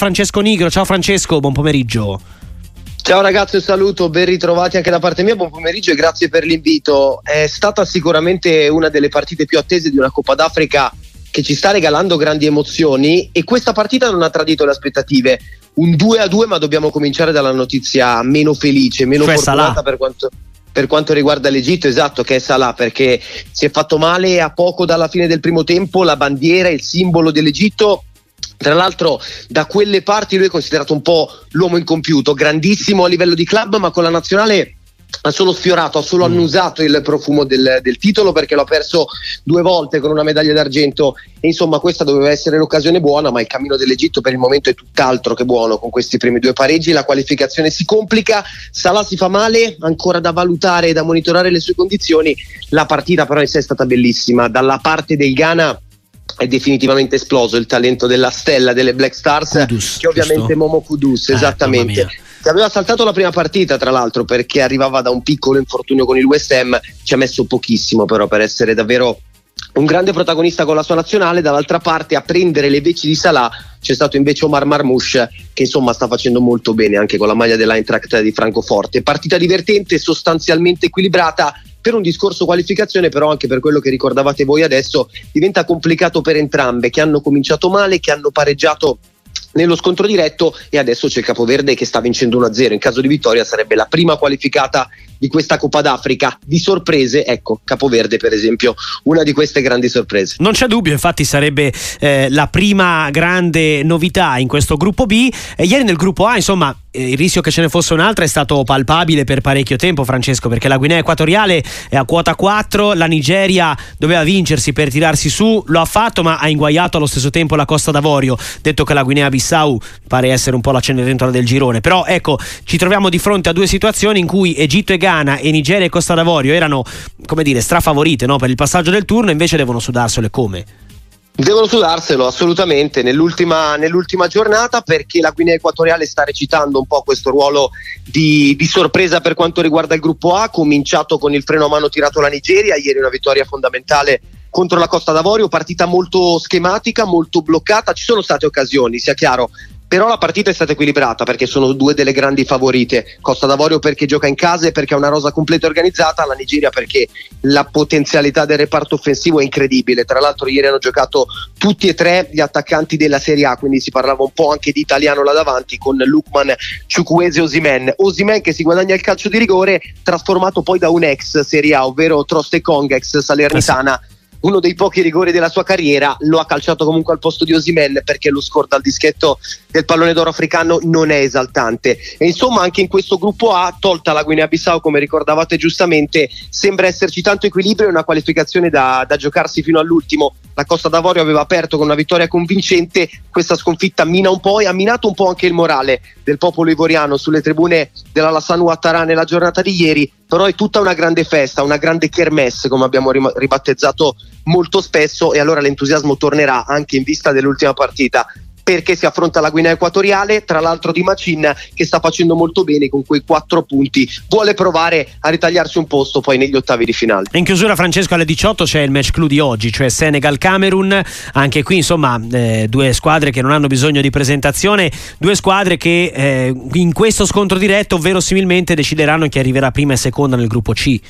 Francesco Nigro, ciao Francesco, buon pomeriggio. Ciao ragazzi, un saluto, ben ritrovati anche da parte mia, buon pomeriggio e grazie per l'invito. È stata sicuramente una delle partite più attese di una Coppa d'Africa che ci sta regalando grandi emozioni e questa partita non ha tradito le aspettative. Un 2 a 2, ma dobbiamo cominciare dalla notizia meno felice, meno cioè fortunata per quanto, per quanto riguarda l'Egitto, esatto, che è Salah, perché si è fatto male a poco dalla fine del primo tempo, la bandiera, il simbolo dell'Egitto tra l'altro da quelle parti lui è considerato un po' l'uomo incompiuto, grandissimo a livello di club, ma con la nazionale ha solo sfiorato, ha solo mm. annusato il profumo del, del, titolo perché l'ha perso due volte con una medaglia d'argento. E insomma questa doveva essere l'occasione buona ma il cammino dell'Egitto per il momento è tutt'altro che buono con questi primi due pareggi, la qualificazione si complica, Salah si fa male, ancora da valutare e da monitorare le sue condizioni, la partita però in sé è stata bellissima, dalla parte del Ghana è definitivamente esploso il talento della stella delle Black Stars, Kudus, che ovviamente giusto? Momo Kudus, eh, esattamente. Che aveva saltato la prima partita, tra l'altro, perché arrivava da un piccolo infortunio con il West Ham, ci ha messo pochissimo però per essere davvero un grande protagonista con la sua nazionale, dall'altra parte a prendere le veci di Salah c'è stato invece Omar Marmouche che insomma sta facendo molto bene anche con la maglia dell'Eintracht di Francoforte. Partita divertente, sostanzialmente equilibrata, per un discorso qualificazione, però anche per quello che ricordavate voi adesso, diventa complicato per entrambe, che hanno cominciato male, che hanno pareggiato nello scontro diretto e adesso c'è il Capoverde che sta vincendo 1-0. In caso di vittoria sarebbe la prima qualificata di questa Coppa d'Africa. Di sorprese, ecco, Capoverde per esempio, una di queste grandi sorprese. Non c'è dubbio, infatti sarebbe eh, la prima grande novità in questo gruppo B. E ieri nel gruppo A, insomma, il rischio che ce ne fosse un'altra è stato palpabile per parecchio tempo, Francesco, perché la Guinea Equatoriale è a quota 4, la Nigeria doveva vincersi per tirarsi su, lo ha fatto, ma ha inguaiato allo stesso tempo la Costa d'Avorio. Detto che la Guinea Bissau pare essere un po' la cenerentola del girone, però ecco, ci troviamo di fronte a due situazioni in cui Egitto e Ghana e Nigeria e Costa d'Avorio erano, come dire, strafavorite no? per il passaggio del turno, invece devono sudarselo come? Devono sudarselo assolutamente nell'ultima, nell'ultima, giornata perché la Guinea Equatoriale sta recitando un po' questo ruolo di, di, sorpresa per quanto riguarda il gruppo A, cominciato con il freno a mano tirato alla Nigeria, ieri una vittoria fondamentale contro la Costa d'Avorio, partita molto schematica, molto bloccata, ci sono state occasioni, sia chiaro, però la partita è stata equilibrata perché sono due delle grandi favorite. Costa d'Avorio perché gioca in casa e perché ha una rosa completa e organizzata, la Nigeria perché la potenzialità del reparto offensivo è incredibile. Tra l'altro ieri hanno giocato tutti e tre gli attaccanti della Serie A, quindi si parlava un po' anche di italiano là davanti con Lukman, Ciukwese e Osimen. Osimen che si guadagna il calcio di rigore trasformato poi da un ex Serie A, ovvero Troste Kong, ex Salernitana. Eh sì uno dei pochi rigori della sua carriera, lo ha calciato comunque al posto di Osimen perché lo score dal dischetto del pallone d'oro africano non è esaltante. E insomma anche in questo gruppo A, tolta la Guinea-Bissau come ricordavate giustamente, sembra esserci tanto equilibrio e una qualificazione da, da giocarsi fino all'ultimo. La Costa d'Avorio aveva aperto con una vittoria convincente, questa sconfitta. Mina un po' e ha minato un po' anche il morale del popolo ivoriano sulle tribune della Lassanu Ouattara nella giornata di ieri, però è tutta una grande festa, una grande kermesse come abbiamo ribattezzato molto spesso. E allora l'entusiasmo tornerà anche in vista dell'ultima partita perché si affronta la Guinea Equatoriale, tra l'altro di Macin che sta facendo molto bene con quei quattro punti, vuole provare a ritagliarsi un posto poi negli ottavi di finale. In chiusura Francesco alle 18 c'è il match clou di oggi, cioè Senegal-Camerun, anche qui insomma eh, due squadre che non hanno bisogno di presentazione, due squadre che eh, in questo scontro diretto verosimilmente decideranno chi arriverà prima e seconda nel gruppo C.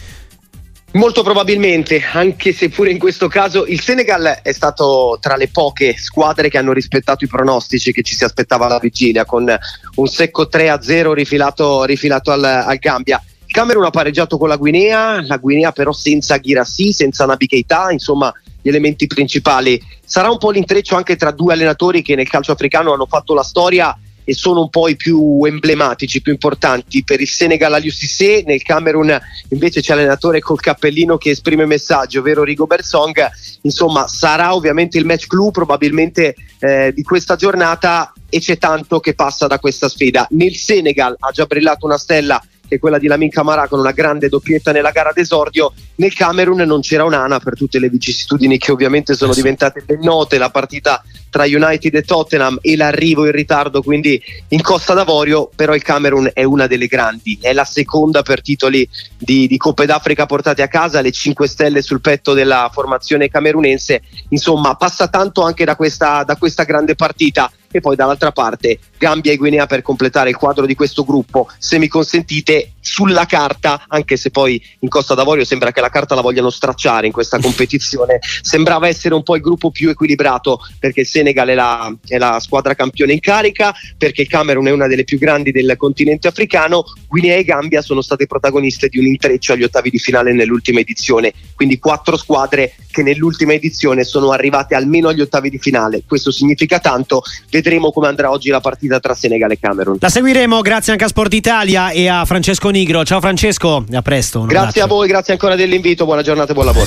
Molto probabilmente, anche se pure in questo caso il Senegal è stato tra le poche squadre che hanno rispettato i pronostici che ci si aspettava alla vigilia, con un secco 3-0 rifilato, rifilato al, al Gambia. Il Camerun ha pareggiato con la Guinea, la Guinea però senza Girassi, senza Nabi Keita, insomma gli elementi principali. Sarà un po' l'intreccio anche tra due allenatori che nel calcio africano hanno fatto la storia e sono un po' i più emblematici, più importanti. Per il Senegal Aliou Cissé, nel Camerun invece c'è l'allenatore col cappellino che esprime messaggio, ovvero Rigo Bersong. Insomma, sarà ovviamente il match clou probabilmente eh, di questa giornata e c'è tanto che passa da questa sfida. Nel Senegal ha già brillato una stella che è quella di Lamin Camara con una grande doppietta nella gara d'esordio. Nel Camerun non c'era un'ana per tutte le vicissitudini che ovviamente sono diventate ben note, la partita tra United e Tottenham e l'arrivo in ritardo quindi in Costa d'Avorio, però il Camerun è una delle grandi, è la seconda per titoli di, di Coppe d'Africa portate a casa, le 5 stelle sul petto della formazione camerunense, insomma passa tanto anche da questa, da questa grande partita e poi dall'altra parte Gambia e Guinea per completare il quadro di questo gruppo. Se mi consentite, sulla carta, anche se poi in Costa d'Avorio sembra che la carta la vogliano stracciare in questa competizione, sembrava essere un po' il gruppo più equilibrato perché il Senegal è la, è la squadra campione in carica, perché il Camerun è una delle più grandi del continente africano, Guinea e Gambia sono state protagoniste di un intreccio agli ottavi di finale nell'ultima edizione, quindi quattro squadre che nell'ultima edizione sono arrivate almeno agli ottavi di finale. Questo significa tanto, vedremo come andrà oggi la partita tra Senegal e Camerun. La seguiremo grazie anche a Sport Italia e a Francesco Nigro. Ciao Francesco, a presto. Grazie a voi, grazie ancora dell'invito, buona giornata e buon lavoro.